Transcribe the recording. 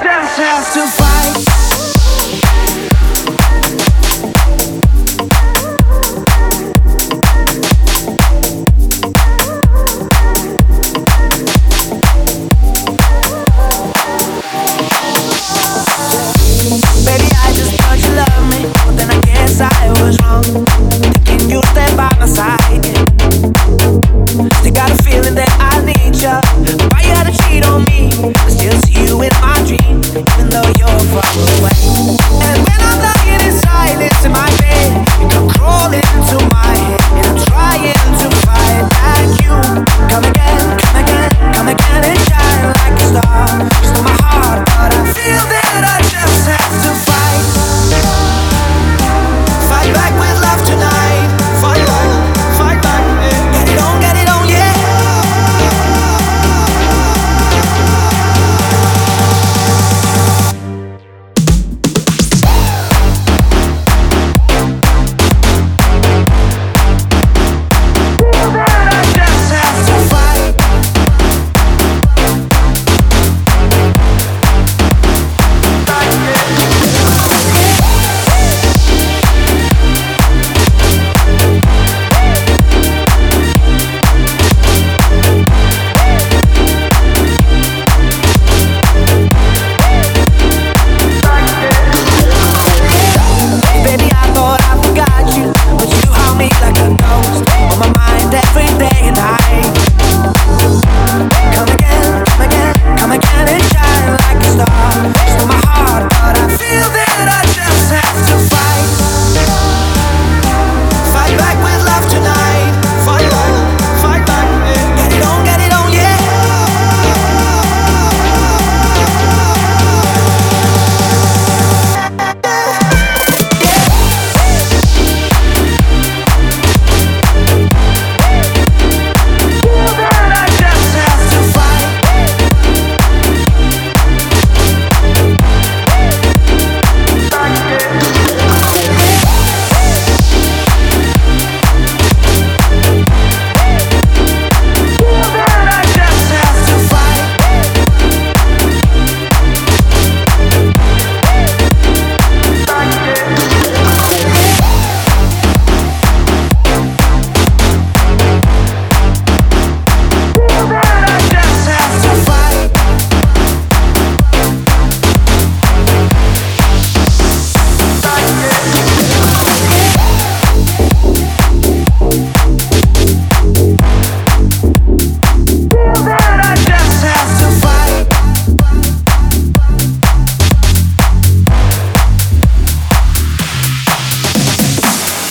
Even to.